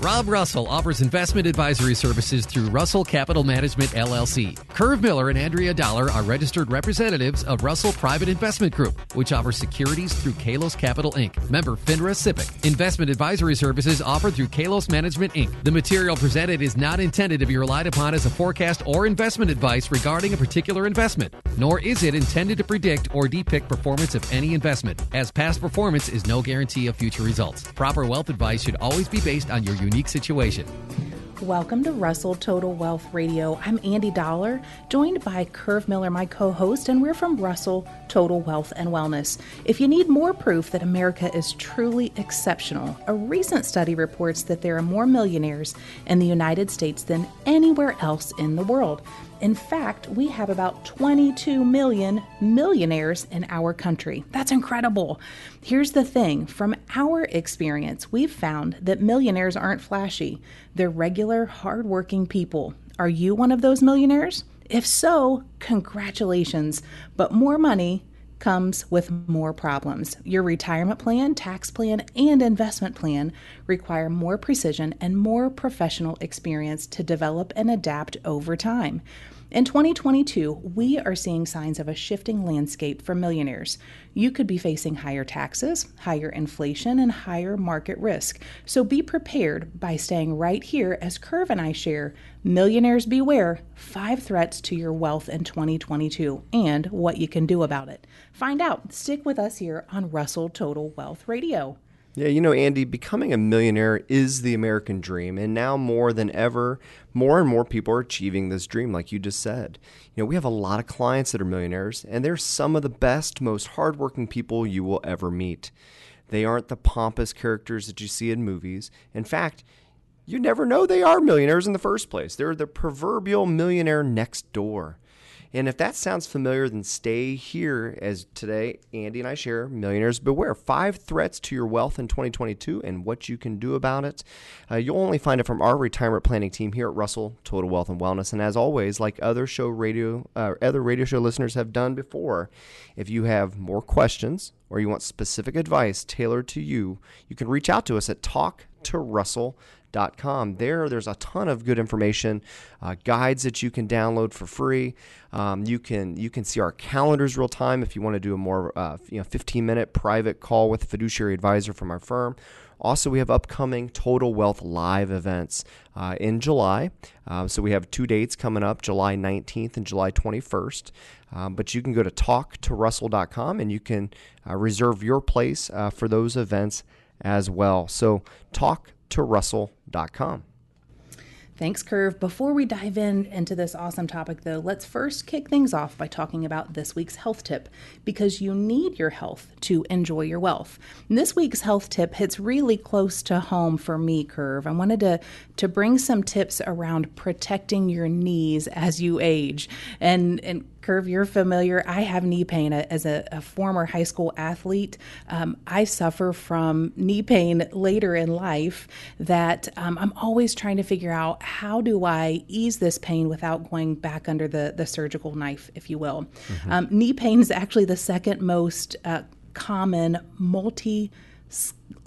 Rob Russell offers investment advisory services through Russell Capital Management LLC. Curve Miller and Andrea Dollar are registered representatives of Russell Private Investment Group, which offers securities through Kalos Capital Inc., member FINRA SIPC. Investment advisory services offered through Kalos Management Inc. The material presented is not intended to be relied upon as a forecast or investment advice regarding a particular investment, nor is it intended to predict or depict performance of any investment, as past performance is no guarantee of future results. Proper wealth advice should always be based on your unique situation. Welcome to Russell Total Wealth Radio. I'm Andy Dollar, joined by Curve Miller, my co host, and we're from Russell Total Wealth and Wellness. If you need more proof that America is truly exceptional, a recent study reports that there are more millionaires in the United States than anywhere else in the world. In fact, we have about 22 million millionaires in our country. That's incredible. Here's the thing from our experience, we've found that millionaires aren't flashy, they're regular, hardworking people. Are you one of those millionaires? If so, congratulations. But more money comes with more problems. Your retirement plan, tax plan, and investment plan require more precision and more professional experience to develop and adapt over time. In 2022, we are seeing signs of a shifting landscape for millionaires. You could be facing higher taxes, higher inflation, and higher market risk. So be prepared by staying right here as Curve and I share Millionaires Beware Five Threats to Your Wealth in 2022 and what you can do about it. Find out. Stick with us here on Russell Total Wealth Radio. Yeah, you know, Andy, becoming a millionaire is the American dream. And now more than ever, more and more people are achieving this dream, like you just said. You know, we have a lot of clients that are millionaires, and they're some of the best, most hardworking people you will ever meet. They aren't the pompous characters that you see in movies. In fact, you never know they are millionaires in the first place. They're the proverbial millionaire next door. And if that sounds familiar, then stay here as today Andy and I share Millionaires Beware five threats to your wealth in 2022 and what you can do about it. Uh, you'll only find it from our retirement planning team here at Russell Total Wealth and Wellness. And as always, like other show radio, uh, other radio show listeners have done before, if you have more questions or you want specific advice tailored to you, you can reach out to us at talk to Russell There, there's a ton of good information, uh, guides that you can download for free. Um, you can you can see our calendars real time if you want to do a more uh, you know 15 minute private call with a fiduciary advisor from our firm. Also, we have upcoming Total Wealth Live events uh, in July. Uh, so we have two dates coming up July 19th and July 21st. Um, but you can go to talktorussell.com and you can uh, reserve your place uh, for those events as well. So, talk to russell.com. Thanks, Curve. Before we dive in into this awesome topic, though, let's first kick things off by talking about this week's health tip because you need your health to enjoy your wealth. And this week's health tip hits really close to home for me, Curve. I wanted to, to bring some tips around protecting your knees as you age. And, and Curve, you're familiar. I have knee pain as a, a former high school athlete. Um, I suffer from knee pain later in life that um, I'm always trying to figure out how do I ease this pain without going back under the, the surgical knife, if you will. Mm-hmm. Um, knee pain is actually the second most uh, common multi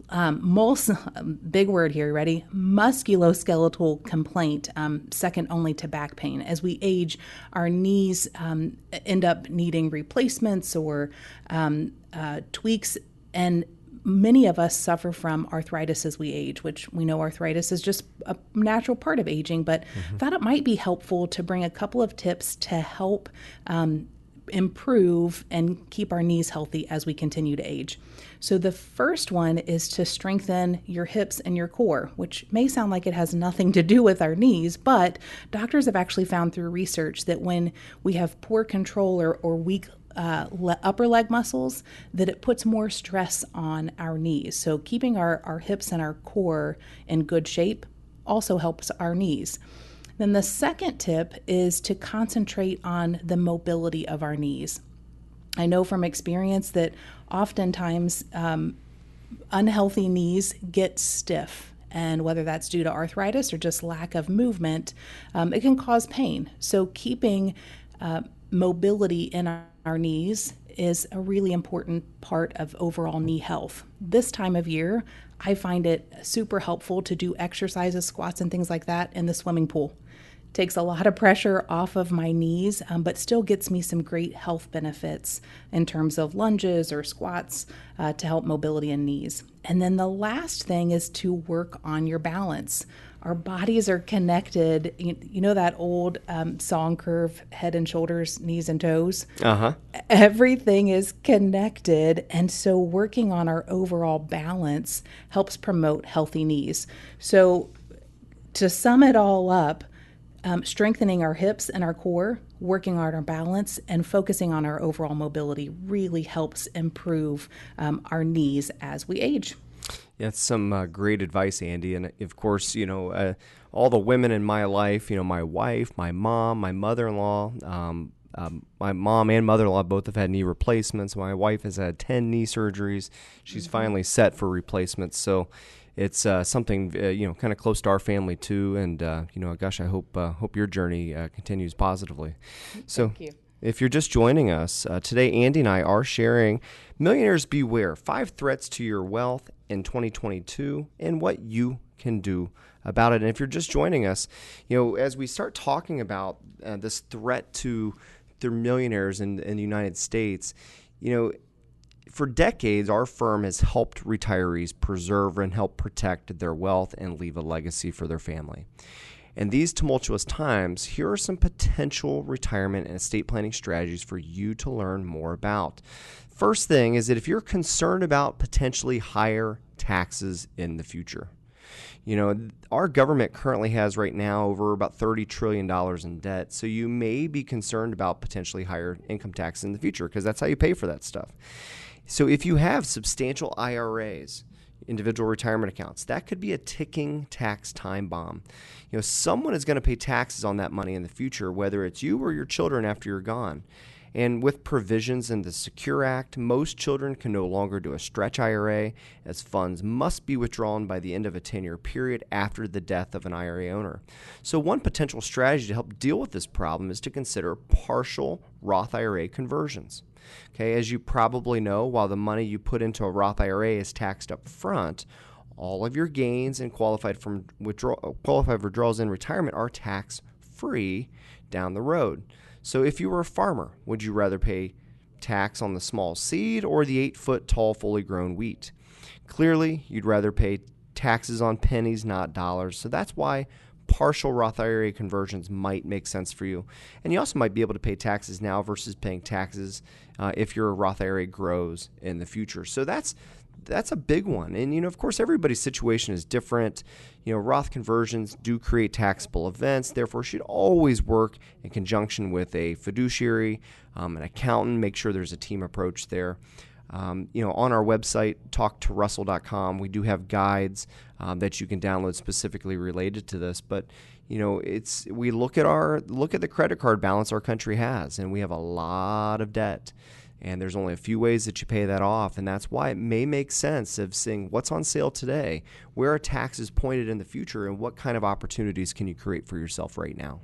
um, mus- big word here, ready? Musculoskeletal complaint, um, second only to back pain. As we age, our knees um, end up needing replacements or um, uh, tweaks, and many of us suffer from arthritis as we age, which we know arthritis is just a natural part of aging, but mm-hmm. thought it might be helpful to bring a couple of tips to help um, improve and keep our knees healthy as we continue to age. So, the first one is to strengthen your hips and your core, which may sound like it has nothing to do with our knees, but doctors have actually found through research that when we have poor control or, or weak uh, le- upper leg muscles, that it puts more stress on our knees. So, keeping our, our hips and our core in good shape also helps our knees. Then the second tip is to concentrate on the mobility of our knees. I know from experience that oftentimes um, unhealthy knees get stiff. And whether that's due to arthritis or just lack of movement, um, it can cause pain. So, keeping uh, mobility in our, our knees is a really important part of overall knee health. This time of year, I find it super helpful to do exercises, squats, and things like that in the swimming pool takes a lot of pressure off of my knees, um, but still gets me some great health benefits in terms of lunges or squats uh, to help mobility in knees. And then the last thing is to work on your balance. Our bodies are connected. You, you know that old um, song curve, head and shoulders, knees and toes? Uh huh. Everything is connected. And so working on our overall balance helps promote healthy knees. So to sum it all up, um, strengthening our hips and our core, working on our balance, and focusing on our overall mobility really helps improve um, our knees as we age. Yeah, that's some uh, great advice, Andy. And of course, you know, uh, all the women in my life, you know, my wife, my mom, my mother in law, um, um, my mom and mother in law both have had knee replacements. My wife has had 10 knee surgeries. She's mm-hmm. finally set for replacements. So, it's uh, something uh, you know kind of close to our family too. And uh, you know, gosh, I hope uh, hope your journey uh, continues positively. So. If you're just joining us uh, today, Andy and I are sharing Millionaires Beware Five Threats to Your Wealth in 2022 and what you can do about it. And if you're just joining us, you know, as we start talking about this threat to the millionaires in, in the United States, you know, for decades, our firm has helped retirees preserve and help protect their wealth and leave a legacy for their family. In these tumultuous times, here are some potential retirement and estate planning strategies for you to learn more about. First thing is that if you're concerned about potentially higher taxes in the future, you know, our government currently has right now over about $30 trillion in debt. So you may be concerned about potentially higher income tax in the future because that's how you pay for that stuff. So if you have substantial IRAs, individual retirement accounts, that could be a ticking tax time bomb. You know, someone is going to pay taxes on that money in the future, whether it's you or your children after you're gone. And with provisions in the Secure Act, most children can no longer do a stretch IRA, as funds must be withdrawn by the end of a 10 year period after the death of an IRA owner. So, one potential strategy to help deal with this problem is to consider partial Roth IRA conversions. Okay, as you probably know, while the money you put into a Roth IRA is taxed up front, all of your gains and qualified from qualified withdrawals in retirement are tax free down the road. So if you were a farmer, would you rather pay tax on the small seed or the eight foot tall, fully grown wheat? Clearly, you'd rather pay taxes on pennies, not dollars. So that's why partial Roth IRA conversions might make sense for you. And you also might be able to pay taxes now versus paying taxes uh, if your Roth IRA grows in the future. So that's that's a big one. And you know, of course, everybody's situation is different. You know, Roth conversions do create taxable events, therefore, should always work in conjunction with a fiduciary, um, an accountant. Make sure there's a team approach there. Um, you know, on our website, talktorussell.com, we do have guides um, that you can download specifically related to this. But you know, it's we look at our look at the credit card balance our country has, and we have a lot of debt. And there's only a few ways that you pay that off, and that's why it may make sense of seeing what's on sale today, where are taxes pointed in the future, and what kind of opportunities can you create for yourself right now.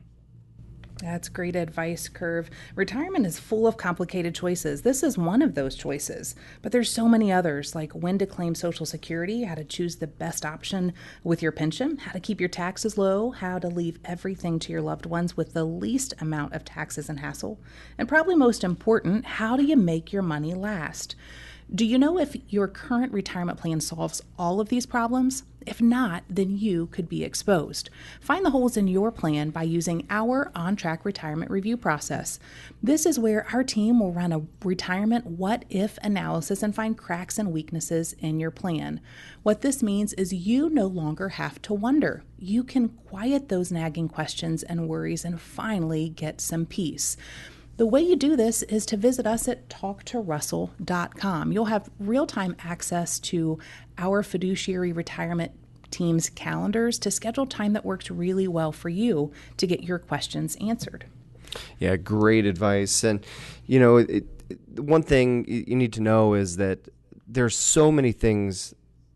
That's great advice, Curve. Retirement is full of complicated choices. This is one of those choices, but there's so many others like when to claim Social Security, how to choose the best option with your pension, how to keep your taxes low, how to leave everything to your loved ones with the least amount of taxes and hassle, and probably most important, how do you make your money last? Do you know if your current retirement plan solves all of these problems? If not, then you could be exposed. Find the holes in your plan by using our on track retirement review process. This is where our team will run a retirement what if analysis and find cracks and weaknesses in your plan. What this means is you no longer have to wonder. You can quiet those nagging questions and worries and finally get some peace. The way you do this is to visit us at talktorussell.com. You'll have real time access to our fiduciary retirement team's calendars to schedule time that works really well for you to get your questions answered. Yeah, great advice. And, you know, it, it, one thing you need to know is that there's so many things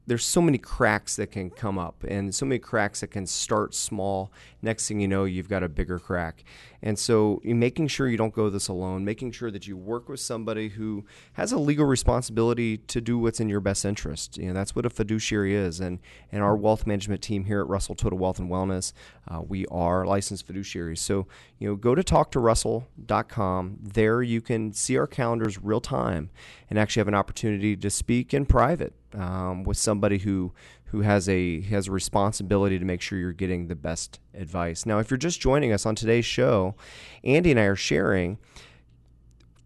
there's so many cracks that can come up and so many cracks that can start small. Next thing you know, you've got a bigger crack. And so, making sure you don't go this alone, making sure that you work with somebody who has a legal responsibility to do what's in your best interest. You know, that's what a fiduciary is. And and our wealth management team here at Russell Total Wealth and Wellness, uh, we are licensed fiduciaries. So, you know, go to talktorussell.com. There you can see our calendars real time and actually have an opportunity to speak in private um, with somebody who who has a has a responsibility to make sure you're getting the best advice. Now, if you're just joining us on today's show, Andy and I are sharing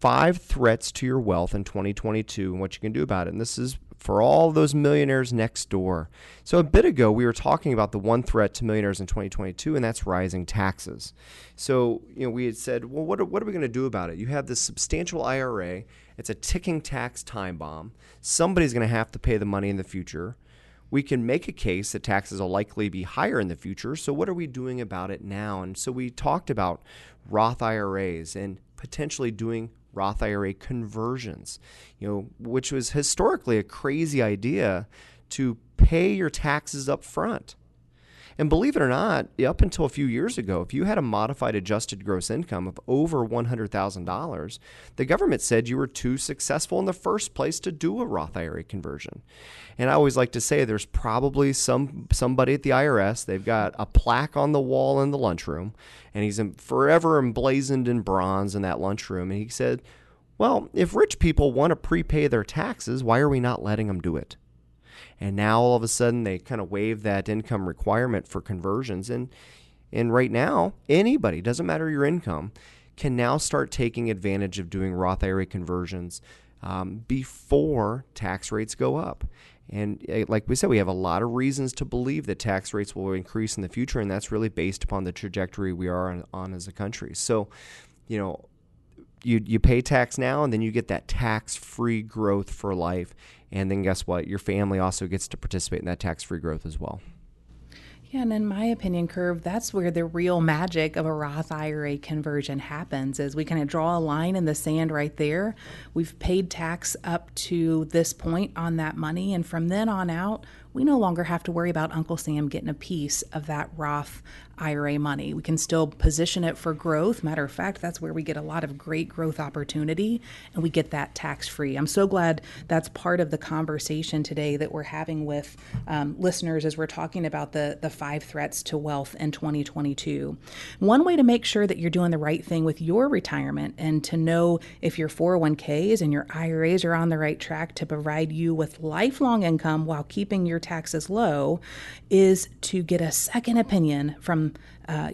five threats to your wealth in 2022 and what you can do about it. And this is for all those millionaires next door. So, a bit ago, we were talking about the one threat to millionaires in 2022, and that's rising taxes. So, you know, we had said, well, what are, what are we going to do about it? You have this substantial IRA, it's a ticking tax time bomb. Somebody's going to have to pay the money in the future we can make a case that taxes will likely be higher in the future. So, what are we doing about it now? And so, we talked about Roth IRAs and potentially doing Roth IRA conversions, you know, which was historically a crazy idea to pay your taxes up front. And believe it or not, up until a few years ago, if you had a modified adjusted gross income of over $100,000, the government said you were too successful in the first place to do a Roth IRA conversion. And I always like to say there's probably some somebody at the IRS, they've got a plaque on the wall in the lunchroom, and he's forever emblazoned in bronze in that lunchroom. And he said, Well, if rich people want to prepay their taxes, why are we not letting them do it? And now all of a sudden they kind of waive that income requirement for conversions and and right now anybody doesn't matter your income can now start taking advantage of doing Roth IRA conversions um, before tax rates go up. And uh, like we said, we have a lot of reasons to believe that tax rates will increase in the future, and that's really based upon the trajectory we are on, on as a country. So, you know, you you pay tax now, and then you get that tax-free growth for life. And then guess what? Your family also gets to participate in that tax-free growth as well. Yeah, and in my opinion, Curve, that's where the real magic of a Roth IRA conversion happens. Is we kind of draw a line in the sand right there. We've paid tax up to this point on that money, and from then on out, we no longer have to worry about Uncle Sam getting a piece of that Roth IRA money. We can still position it for growth. Matter of fact, that's where we get a lot of great growth opportunity and we get that tax free. I'm so glad that's part of the conversation today that we're having with um, listeners as we're talking about the, the five threats to wealth in 2022. One way to make sure that you're doing the right thing with your retirement and to know if your 401ks and your IRAs are on the right track to provide you with lifelong income while keeping your taxes low is to get a second opinion from uh,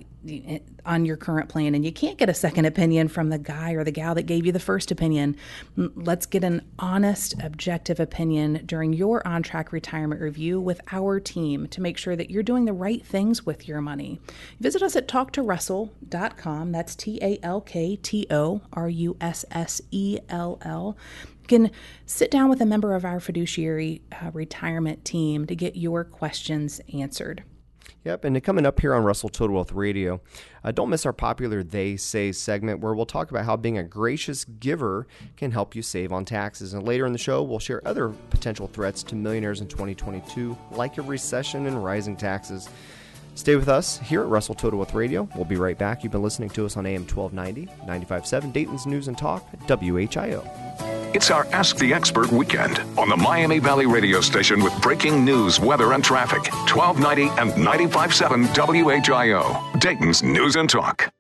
on your current plan. And you can't get a second opinion from the guy or the gal that gave you the first opinion. Let's get an honest, objective opinion during your on track retirement review with our team to make sure that you're doing the right things with your money. Visit us at talktorussell.com. That's T A L K T O R U S S E L L can sit down with a member of our fiduciary uh, retirement team to get your questions answered. Yep, and coming up here on Russell Total Wealth Radio, uh, don't miss our popular They Say segment where we'll talk about how being a gracious giver can help you save on taxes. And later in the show, we'll share other potential threats to millionaires in 2022, like a recession and rising taxes. Stay with us here at Russell Total Wealth Radio. We'll be right back. You've been listening to us on AM 1290, 95.7, Dayton's News and Talk, WHIO. It's our Ask the Expert weekend on the Miami Valley radio station with breaking news, weather, and traffic. 1290 and 95.7 WHIO, Dayton's News and Talk.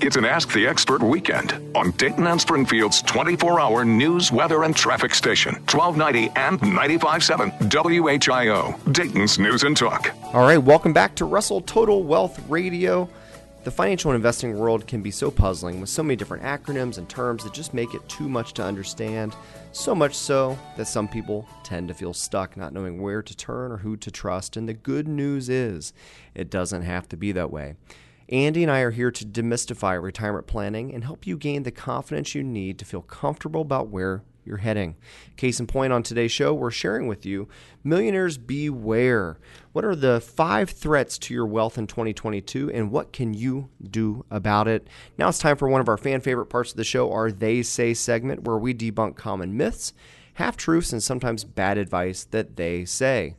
It's an Ask the Expert weekend on Dayton and Springfield's 24 hour news, weather, and traffic station. 1290 and 95.7 WHIO, Dayton's News and Talk. All right, welcome back to Russell Total Wealth Radio. The financial investing world can be so puzzling with so many different acronyms and terms that just make it too much to understand. So much so that some people tend to feel stuck not knowing where to turn or who to trust. And the good news is, it doesn't have to be that way. Andy and I are here to demystify retirement planning and help you gain the confidence you need to feel comfortable about where you're heading. Case in point on today's show, we're sharing with you millionaires beware. What are the five threats to your wealth in 2022 and what can you do about it? Now it's time for one of our fan favorite parts of the show, our They Say segment, where we debunk common myths half truths and sometimes bad advice that they say.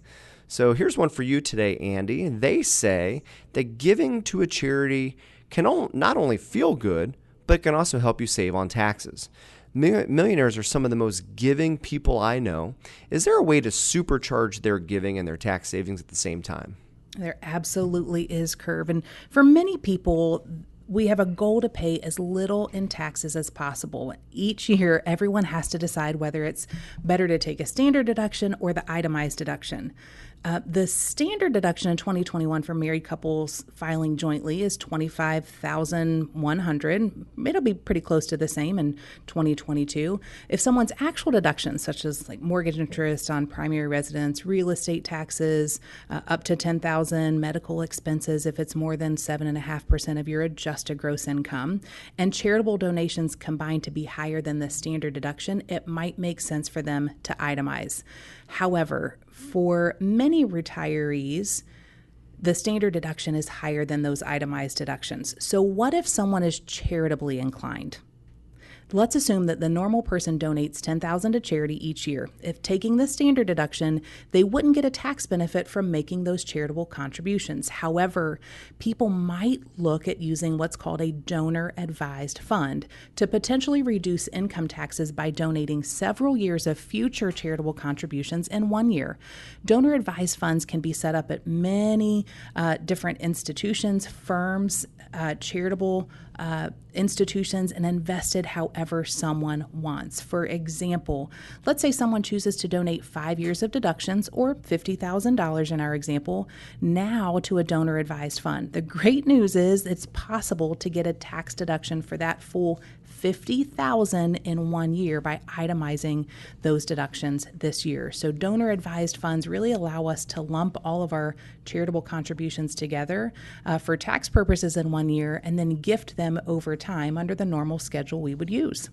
So here's one for you today, Andy. They say that giving to a charity can not only feel good, but can also help you save on taxes. Millionaires are some of the most giving people I know. Is there a way to supercharge their giving and their tax savings at the same time? There absolutely is, Curve. And for many people, we have a goal to pay as little in taxes as possible. Each year, everyone has to decide whether it's better to take a standard deduction or the itemized deduction. Uh, the standard deduction in 2021 for married couples filing jointly is 25,100. It'll be pretty close to the same in 2022. If someone's actual deductions, such as like mortgage interest on primary residence, real estate taxes, uh, up to 10,000, medical expenses if it's more than 7.5% of your adjusted gross income, and charitable donations combined to be higher than the standard deduction, it might make sense for them to itemize. However, for many retirees, the standard deduction is higher than those itemized deductions. So, what if someone is charitably inclined? Let's assume that the normal person donates 10,000 to charity each year. If taking the standard deduction, they wouldn't get a tax benefit from making those charitable contributions. However, people might look at using what's called a donor advised fund to potentially reduce income taxes by donating several years of future charitable contributions in one year. Donor advised funds can be set up at many uh, different institutions, firms, uh, charitable uh, institutions and invested however someone wants. For example, let's say someone chooses to donate five years of deductions or $50,000 in our example now to a donor advised fund. The great news is it's possible to get a tax deduction for that full 50,000 in one year by itemizing those deductions this year. So donor advised funds really allow us to lump all of our charitable contributions together uh, for tax purposes in one year and then gift them over time under the normal schedule we would use.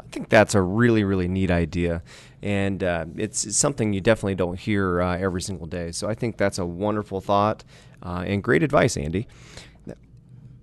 I think that's a really, really neat idea. And uh, it's, it's, something you definitely don't hear uh, every single day. So I think that's a wonderful thought uh, and great advice, Andy.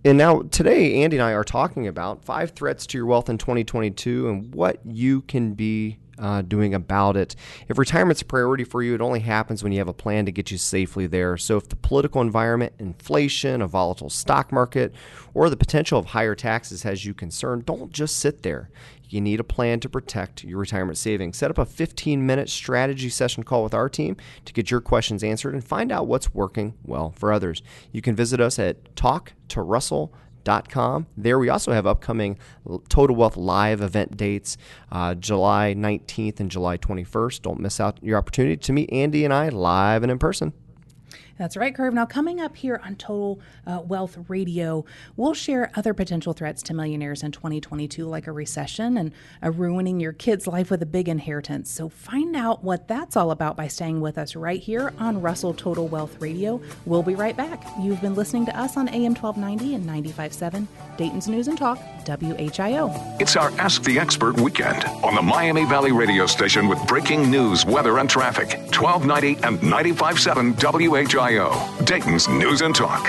And now, today, Andy and I are talking about five threats to your wealth in 2022 and what you can be uh, doing about it. If retirement's a priority for you, it only happens when you have a plan to get you safely there. So, if the political environment, inflation, a volatile stock market, or the potential of higher taxes has you concerned, don't just sit there you need a plan to protect your retirement savings. Set up a 15 minute strategy session call with our team to get your questions answered and find out what's working well for others. You can visit us at talktorussell.com. There we also have upcoming Total Wealth live event dates, uh, July 19th and July 21st. Don't miss out your opportunity to meet Andy and I live and in person. That's right, Curve. Now, coming up here on Total uh, Wealth Radio, we'll share other potential threats to millionaires in 2022, like a recession and uh, ruining your kid's life with a big inheritance. So, find out what that's all about by staying with us right here on Russell Total Wealth Radio. We'll be right back. You've been listening to us on AM 1290 and 95.7, Dayton's News and Talk, WHIO. It's our Ask the Expert weekend on the Miami Valley radio station with breaking news, weather, and traffic. 1290 and 95.7 WHIO. WHIO, Dayton's News and Talk.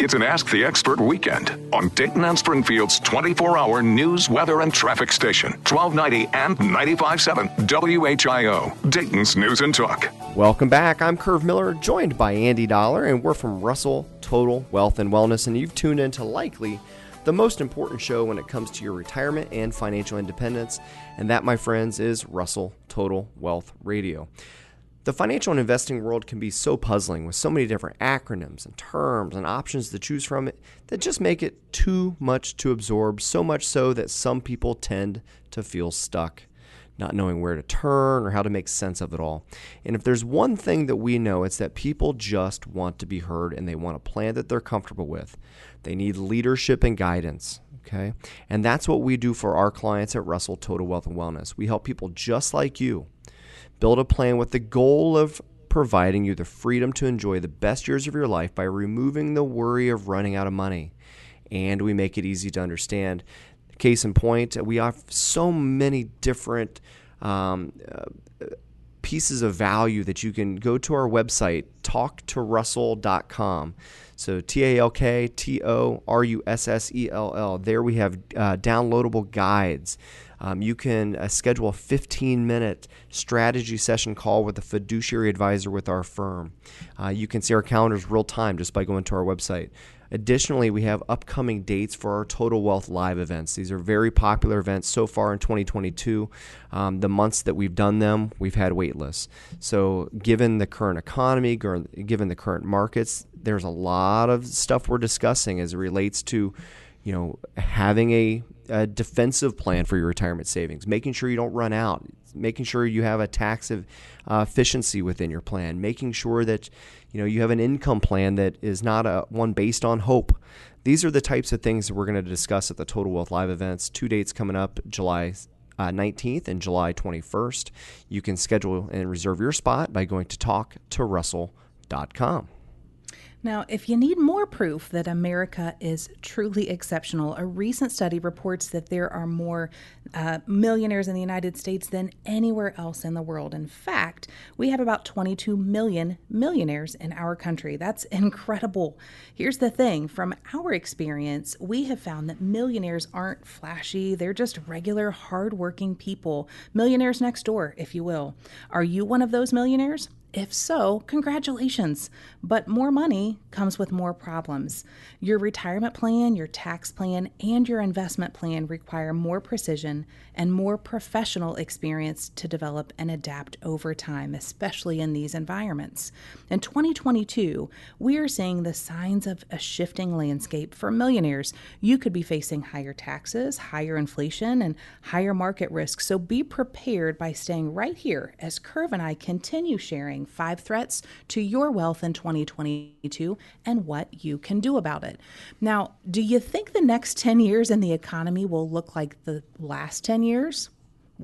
It's an Ask the Expert weekend on Dayton and Springfield's 24 hour news, weather, and traffic station, 1290 and 95.7 WHIO, Dayton's News and Talk. Welcome back. I'm Curve Miller, joined by Andy Dollar, and we're from Russell Total Wealth and Wellness, and you've tuned into likely the most important show when it comes to your retirement and financial independence, and that, my friends, is Russell Total Wealth Radio. The financial and investing world can be so puzzling with so many different acronyms and terms and options to choose from that just make it too much to absorb, so much so that some people tend to feel stuck, not knowing where to turn or how to make sense of it all. And if there's one thing that we know, it's that people just want to be heard and they want a plan that they're comfortable with. They need leadership and guidance. Okay. And that's what we do for our clients at Russell Total Wealth and Wellness. We help people just like you Build a plan with the goal of providing you the freedom to enjoy the best years of your life by removing the worry of running out of money. And we make it easy to understand. Case in point, we have so many different um, uh, pieces of value that you can go to our website, talktorussell.com. So T A L K T O R U S S E L L. There we have uh, downloadable guides Um, you can uh, schedule a 15 minute strategy session call with a fiduciary advisor with our firm. Uh, you can see our calendars real time just by going to our website. Additionally, we have upcoming dates for our Total Wealth Live events. These are very popular events so far in 2022. Um, the months that we've done them, we've had wait lists. So, given the current economy, given the current markets, there's a lot of stuff we're discussing as it relates to, you know, having a, a defensive plan for your retirement savings, making sure you don't run out, making sure you have a tax uh, efficiency within your plan, making sure that you know you have an income plan that is not a one based on hope. These are the types of things that we're going to discuss at the Total Wealth Live events. Two dates coming up, July uh, 19th and July 21st. You can schedule and reserve your spot by going to talktorussell.com. Now, if you need more proof that America is truly exceptional, a recent study reports that there are more uh, millionaires in the United States than anywhere else in the world. In fact, we have about 22 million millionaires in our country. That's incredible. Here's the thing from our experience, we have found that millionaires aren't flashy, they're just regular, hardworking people. Millionaires next door, if you will. Are you one of those millionaires? If so, congratulations. But more money comes with more problems. Your retirement plan, your tax plan, and your investment plan require more precision and more professional experience to develop and adapt over time, especially in these environments. In 2022, we are seeing the signs of a shifting landscape for millionaires. You could be facing higher taxes, higher inflation, and higher market risk. So be prepared by staying right here as Curve and I continue sharing five threats to your wealth in 2022 and what you can do about it. Now, do you think the next 10 years in the economy will look like the last 10 years?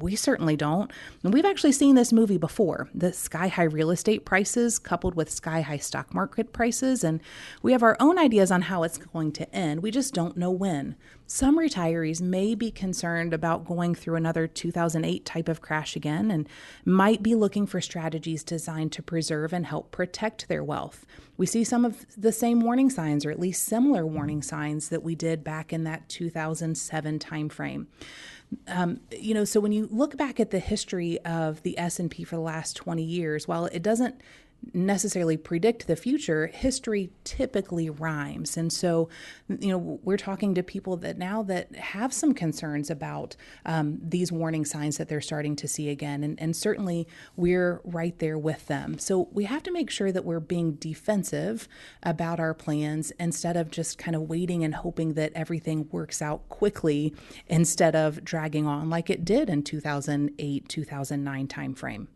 We certainly don't. And we've actually seen this movie before the sky high real estate prices coupled with sky high stock market prices. And we have our own ideas on how it's going to end. We just don't know when. Some retirees may be concerned about going through another 2008 type of crash again and might be looking for strategies designed to preserve and help protect their wealth. We see some of the same warning signs or at least similar warning signs that we did back in that 2007 timeframe. Um, you know, so when you look back at the history of the S&P for the last 20 years, while it doesn't necessarily predict the future, history typically rhymes. And so, you know, we're talking to people that now that have some concerns about um, these warning signs that they're starting to see again. And, and certainly we're right there with them. So we have to make sure that we're being defensive about our plans instead of just kind of waiting and hoping that everything works out quickly instead of dragging on like it did in 2008, 2009 timeframe.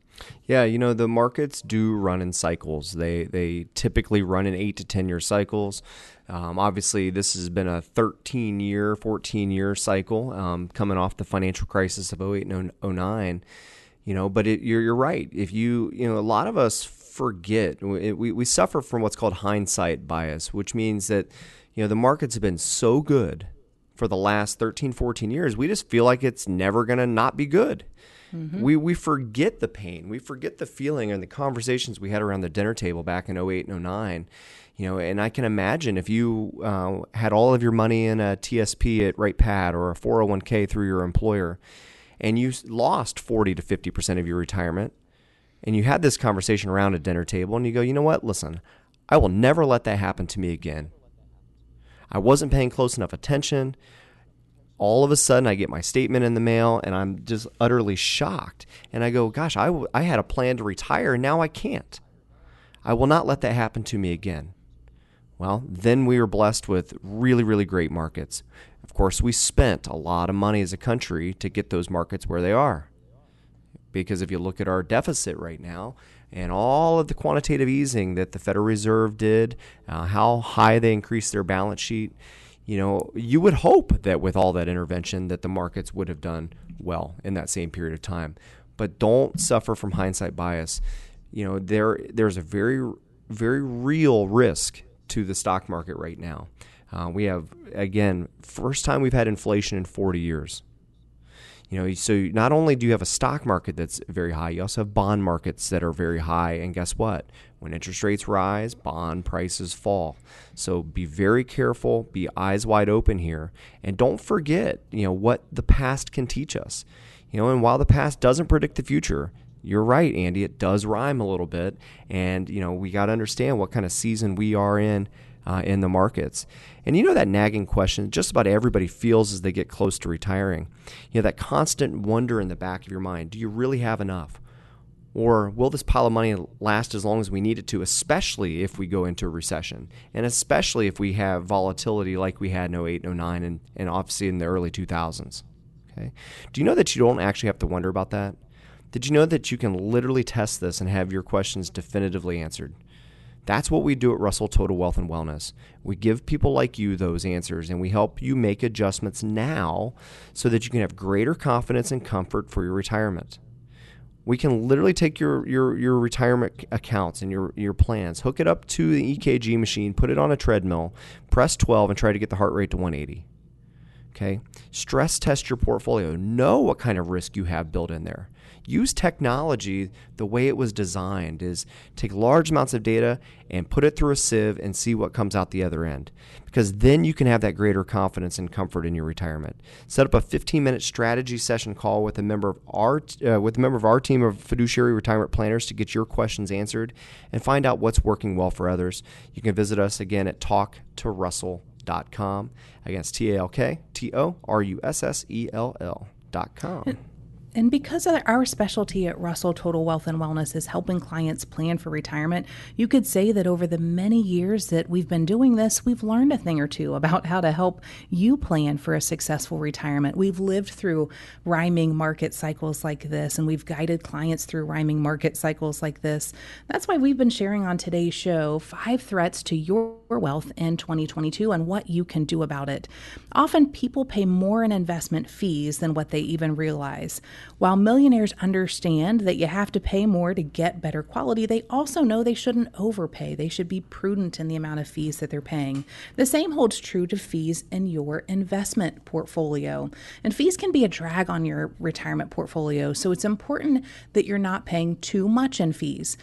Yeah, you know the markets do run in cycles. They they typically run in eight to ten year cycles. Um, obviously, this has been a 13 year, 14 year cycle um, coming off the financial crisis of 08 and 09. You know, but it, you're you're right. If you you know a lot of us forget we, we we suffer from what's called hindsight bias, which means that you know the markets have been so good for the last 13, 14 years, we just feel like it's never going to not be good. Mm-hmm. We we forget the pain. We forget the feeling and the conversations we had around the dinner table back in 08 and 09. You know, and I can imagine if you uh, had all of your money in a TSP at Wright-Patt or a 401k through your employer, and you lost 40 to 50 percent of your retirement, and you had this conversation around a dinner table, and you go, you know what? Listen, I will never let that happen to me again. I wasn't paying close enough attention all of a sudden I get my statement in the mail and I'm just utterly shocked. And I go, gosh, I, w- I had a plan to retire and now I can't. I will not let that happen to me again. Well, then we were blessed with really, really great markets. Of course, we spent a lot of money as a country to get those markets where they are. Because if you look at our deficit right now and all of the quantitative easing that the Federal Reserve did, uh, how high they increased their balance sheet, you know, you would hope that with all that intervention that the markets would have done well in that same period of time. But don't suffer from hindsight bias. You know, there there's a very very real risk to the stock market right now. Uh, we have again first time we've had inflation in 40 years. You know, so not only do you have a stock market that's very high, you also have bond markets that are very high. And guess what? When interest rates rise, bond prices fall. So be very careful, be eyes wide open here, and don't forget, you know, what the past can teach us. You know, and while the past doesn't predict the future, you're right, Andy. It does rhyme a little bit, and you know we got to understand what kind of season we are in uh, in the markets. And you know that nagging question just about everybody feels as they get close to retiring. You know that constant wonder in the back of your mind: Do you really have enough? Or will this pile of money last as long as we need it to, especially if we go into a recession? And especially if we have volatility like we had in 08, 09, and, and obviously in the early 2000s. Okay. Do you know that you don't actually have to wonder about that? Did you know that you can literally test this and have your questions definitively answered? That's what we do at Russell Total Wealth and Wellness. We give people like you those answers and we help you make adjustments now so that you can have greater confidence and comfort for your retirement. We can literally take your, your, your retirement accounts and your, your plans, hook it up to the EKG machine, put it on a treadmill, press 12, and try to get the heart rate to 180. Okay? Stress test your portfolio. Know what kind of risk you have built in there. Use technology the way it was designed is take large amounts of data and put it through a sieve and see what comes out the other end. Because then you can have that greater confidence and comfort in your retirement. Set up a 15-minute strategy session call with a member of our uh, with a member of our team of fiduciary retirement planners to get your questions answered and find out what's working well for others. You can visit us again at talktorussell.com. Against T A L K T O R U S S E L L dot com. And because our specialty at Russell Total Wealth and Wellness is helping clients plan for retirement, you could say that over the many years that we've been doing this, we've learned a thing or two about how to help you plan for a successful retirement. We've lived through rhyming market cycles like this, and we've guided clients through rhyming market cycles like this. That's why we've been sharing on today's show five threats to your wealth in 2022 and what you can do about it. Often people pay more in investment fees than what they even realize. While millionaires understand that you have to pay more to get better quality, they also know they shouldn't overpay. They should be prudent in the amount of fees that they're paying. The same holds true to fees in your investment portfolio. And fees can be a drag on your retirement portfolio, so it's important that you're not paying too much in fees.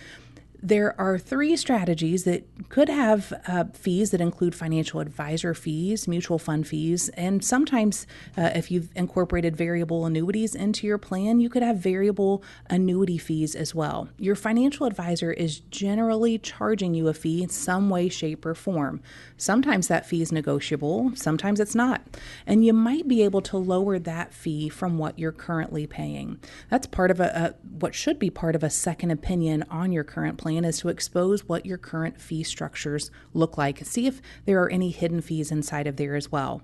There are three strategies that could have uh, fees that include financial advisor fees, mutual fund fees, and sometimes uh, if you've incorporated variable annuities into your plan, you could have variable annuity fees as well. Your financial advisor is generally charging you a fee in some way, shape, or form. Sometimes that fee is negotiable, sometimes it's not. And you might be able to lower that fee from what you're currently paying. That's part of a, a what should be part of a second opinion on your current plan plan is to expose what your current fee structures look like. See if there are any hidden fees inside of there as well.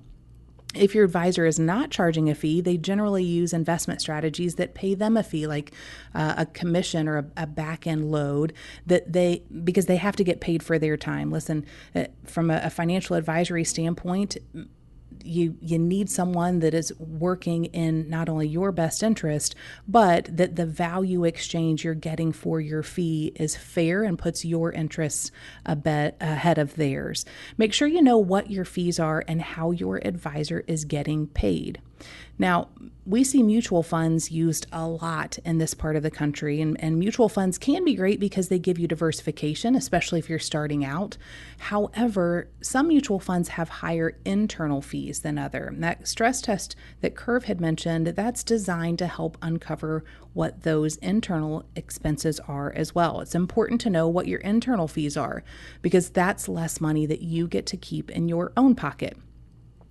If your advisor is not charging a fee, they generally use investment strategies that pay them a fee, like uh, a commission or a, a back end load, that they because they have to get paid for their time. Listen, uh, from a, a financial advisory standpoint, you you need someone that is working in not only your best interest but that the value exchange you're getting for your fee is fair and puts your interests a bit ahead of theirs. Make sure you know what your fees are and how your advisor is getting paid now, we see mutual funds used a lot in this part of the country, and, and, mutual funds can be great because they give you diversification, especially if you're starting out. However, some mutual funds have higher internal fees than other. And that stress test that Curve had mentioned, that's designed to help uncover what those internal expenses are as well. It's important to know what your internal fees are because that's less money that you get to keep in your own pocket.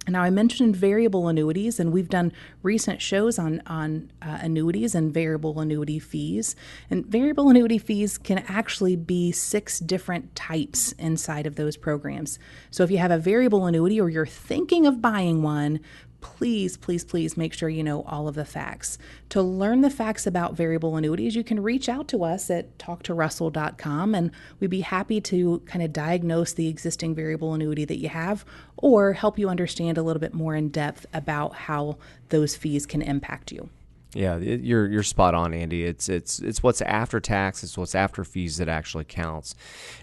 Now, I mentioned variable annuities, and we've done recent shows on, on uh, annuities and variable annuity fees. And variable annuity fees can actually be six different types inside of those programs. So, if you have a variable annuity or you're thinking of buying one, please, please, please make sure you know all of the facts. To learn the facts about variable annuities, you can reach out to us at talktorussell.com and we'd be happy to kind of diagnose the existing variable annuity that you have or help you understand a little bit more in depth about how those fees can impact you. Yeah, you're you're spot on, Andy. It's it's it's what's after tax, it's what's after fees that actually counts.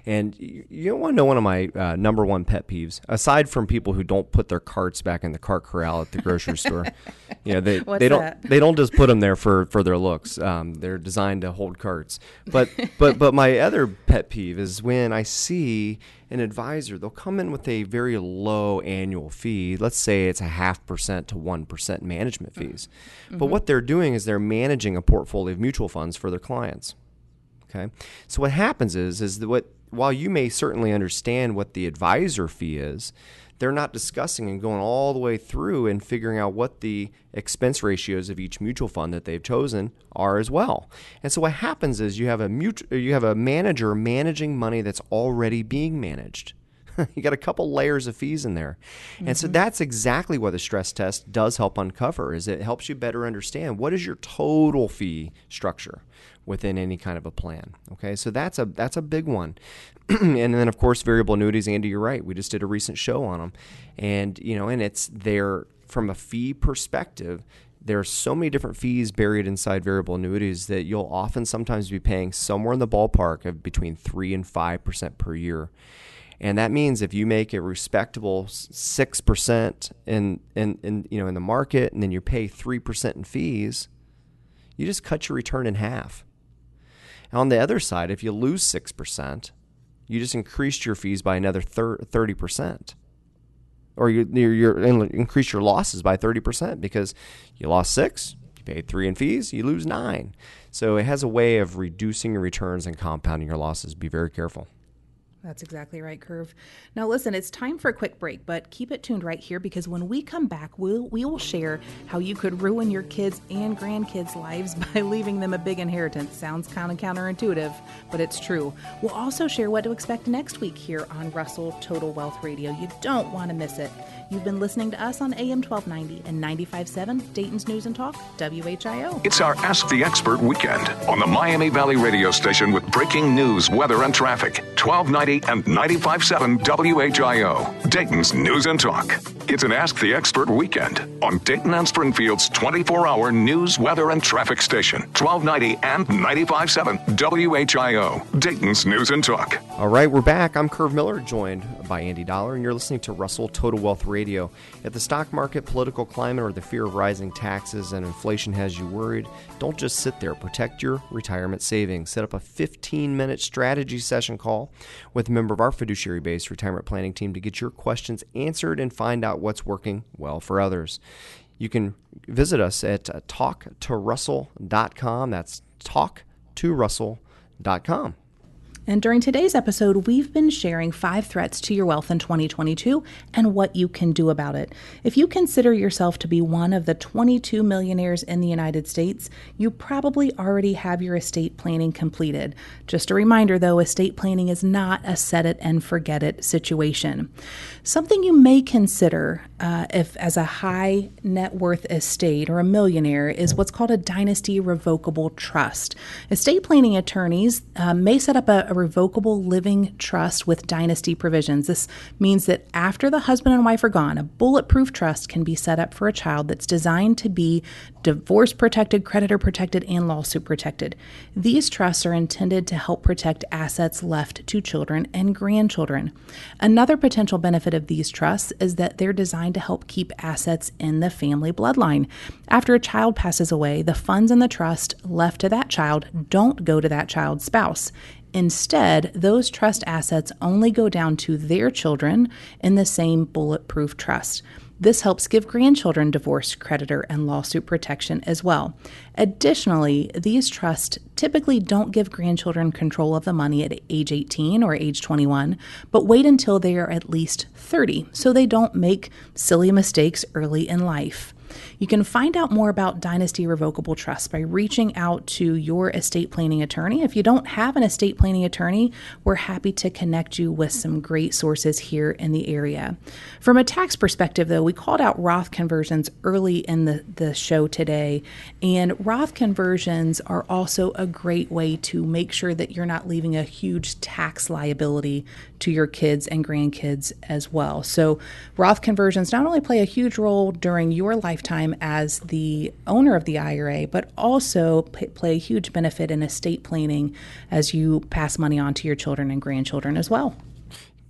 And you want to know one of my uh, number one pet peeves, aside from people who don't put their carts back in the cart corral at the grocery store. you know, they What's they don't that? they don't just put them there for for their looks. Um, they're designed to hold carts. But but but my other pet peeve is when I see an advisor, they'll come in with a very low annual fee. Let's say it's a half percent to one percent management mm-hmm. fees. But mm-hmm. what they're doing is they're managing a portfolio of mutual funds for their clients. Okay. So what happens is is that what while you may certainly understand what the advisor fee is, they're not discussing and going all the way through and figuring out what the expense ratios of each mutual fund that they've chosen are as well. And so what happens is you have a mutual, you have a manager managing money that's already being managed. you got a couple layers of fees in there. And so mm-hmm. that's exactly what the stress test does help uncover is it helps you better understand what is your total fee structure within any kind of a plan. Okay? So that's a that's a big one. and then of course variable annuities Andy you're right. We just did a recent show on them. And you know, and it's there from a fee perspective there are so many different fees buried inside variable annuities that you'll often sometimes be paying somewhere in the ballpark of between 3 and 5% per year. And that means if you make a respectable six percent in, in, in you know in the market, and then you pay three percent in fees, you just cut your return in half. on the other side, if you lose six percent, you just increased your fees by another thirty percent, or you you increase your losses by thirty percent because you lost six, you paid three in fees, you lose nine. So it has a way of reducing your returns and compounding your losses. Be very careful. That's exactly right, Kurt. Now, listen, it's time for a quick break, but keep it tuned right here because when we come back, we'll, we will share how you could ruin your kids' and grandkids' lives by leaving them a big inheritance. Sounds kind of counterintuitive, but it's true. We'll also share what to expect next week here on Russell Total Wealth Radio. You don't want to miss it. You've been listening to us on AM 1290 and 95.7 Dayton's News and Talk, WHIO. It's our Ask the Expert weekend on the Miami Valley radio station with breaking news, weather, and traffic. 1290 and 95.7 WHIO, Dayton's News and Talk. It's an Ask the Expert weekend on Dayton and Springfield's 24 hour news, weather, and traffic station. 1290 and 95.7 WHIO, Dayton's News and Talk. All right, we're back. I'm Kurt Miller, joined by Andy Dollar, and you're listening to Russell Total Wealth Radio. If the stock market, political climate, or the fear of rising taxes and inflation has you worried, don't just sit there. Protect your retirement savings. Set up a 15 minute strategy session call with a member of our fiduciary based retirement planning team to get your questions answered and find out what's working well for others. You can visit us at uh, talktorussell.com. That's talktorussell.com. And during today's episode, we've been sharing five threats to your wealth in 2022 and what you can do about it. If you consider yourself to be one of the 22 millionaires in the United States, you probably already have your estate planning completed. Just a reminder though, estate planning is not a set it and forget it situation. Something you may consider uh, if as a high net worth estate or a millionaire is what's called a dynasty revocable trust. Estate planning attorneys uh, may set up a, a revocable living trust with dynasty provisions. This means that after the husband and wife are gone, a bulletproof trust can be set up for a child that's designed to be divorce protected, creditor protected, and lawsuit protected. These trusts are intended to help protect assets left to children and grandchildren. Another potential benefit of these trusts is that they're designed to help keep assets in the family bloodline. After a child passes away, the funds in the trust left to that child don't go to that child's spouse. Instead, those trust assets only go down to their children in the same bulletproof trust. This helps give grandchildren divorce, creditor, and lawsuit protection as well. Additionally, these trusts typically don't give grandchildren control of the money at age 18 or age 21, but wait until they are at least 30 so they don't make silly mistakes early in life. You can find out more about Dynasty Revocable Trust by reaching out to your estate planning attorney. If you don't have an estate planning attorney, we're happy to connect you with some great sources here in the area. From a tax perspective, though, we called out Roth conversions early in the, the show today, and Roth conversions are also a great way to make sure that you're not leaving a huge tax liability to your kids and grandkids as well. So, Roth conversions not only play a huge role during your lifetime as the owner of the IRA, but also p- play a huge benefit in estate planning as you pass money on to your children and grandchildren as well.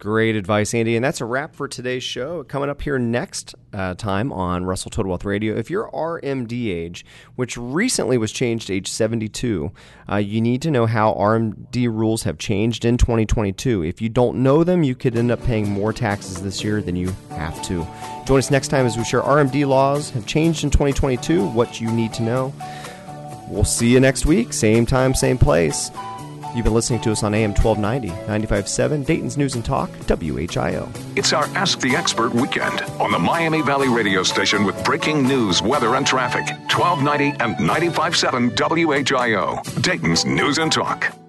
Great advice, Andy. And that's a wrap for today's show. Coming up here next uh, time on Russell Total Wealth Radio. If you're RMD age, which recently was changed to age 72, uh, you need to know how RMD rules have changed in 2022. If you don't know them, you could end up paying more taxes this year than you have to. Join us next time as we share RMD laws have changed in 2022, what you need to know. We'll see you next week, same time, same place. You've been listening to us on AM 1290, 95.7, Dayton's News and Talk, WHIO. It's our Ask the Expert weekend on the Miami Valley radio station with breaking news, weather, and traffic. 1290 and 95.7 WHIO, Dayton's News and Talk.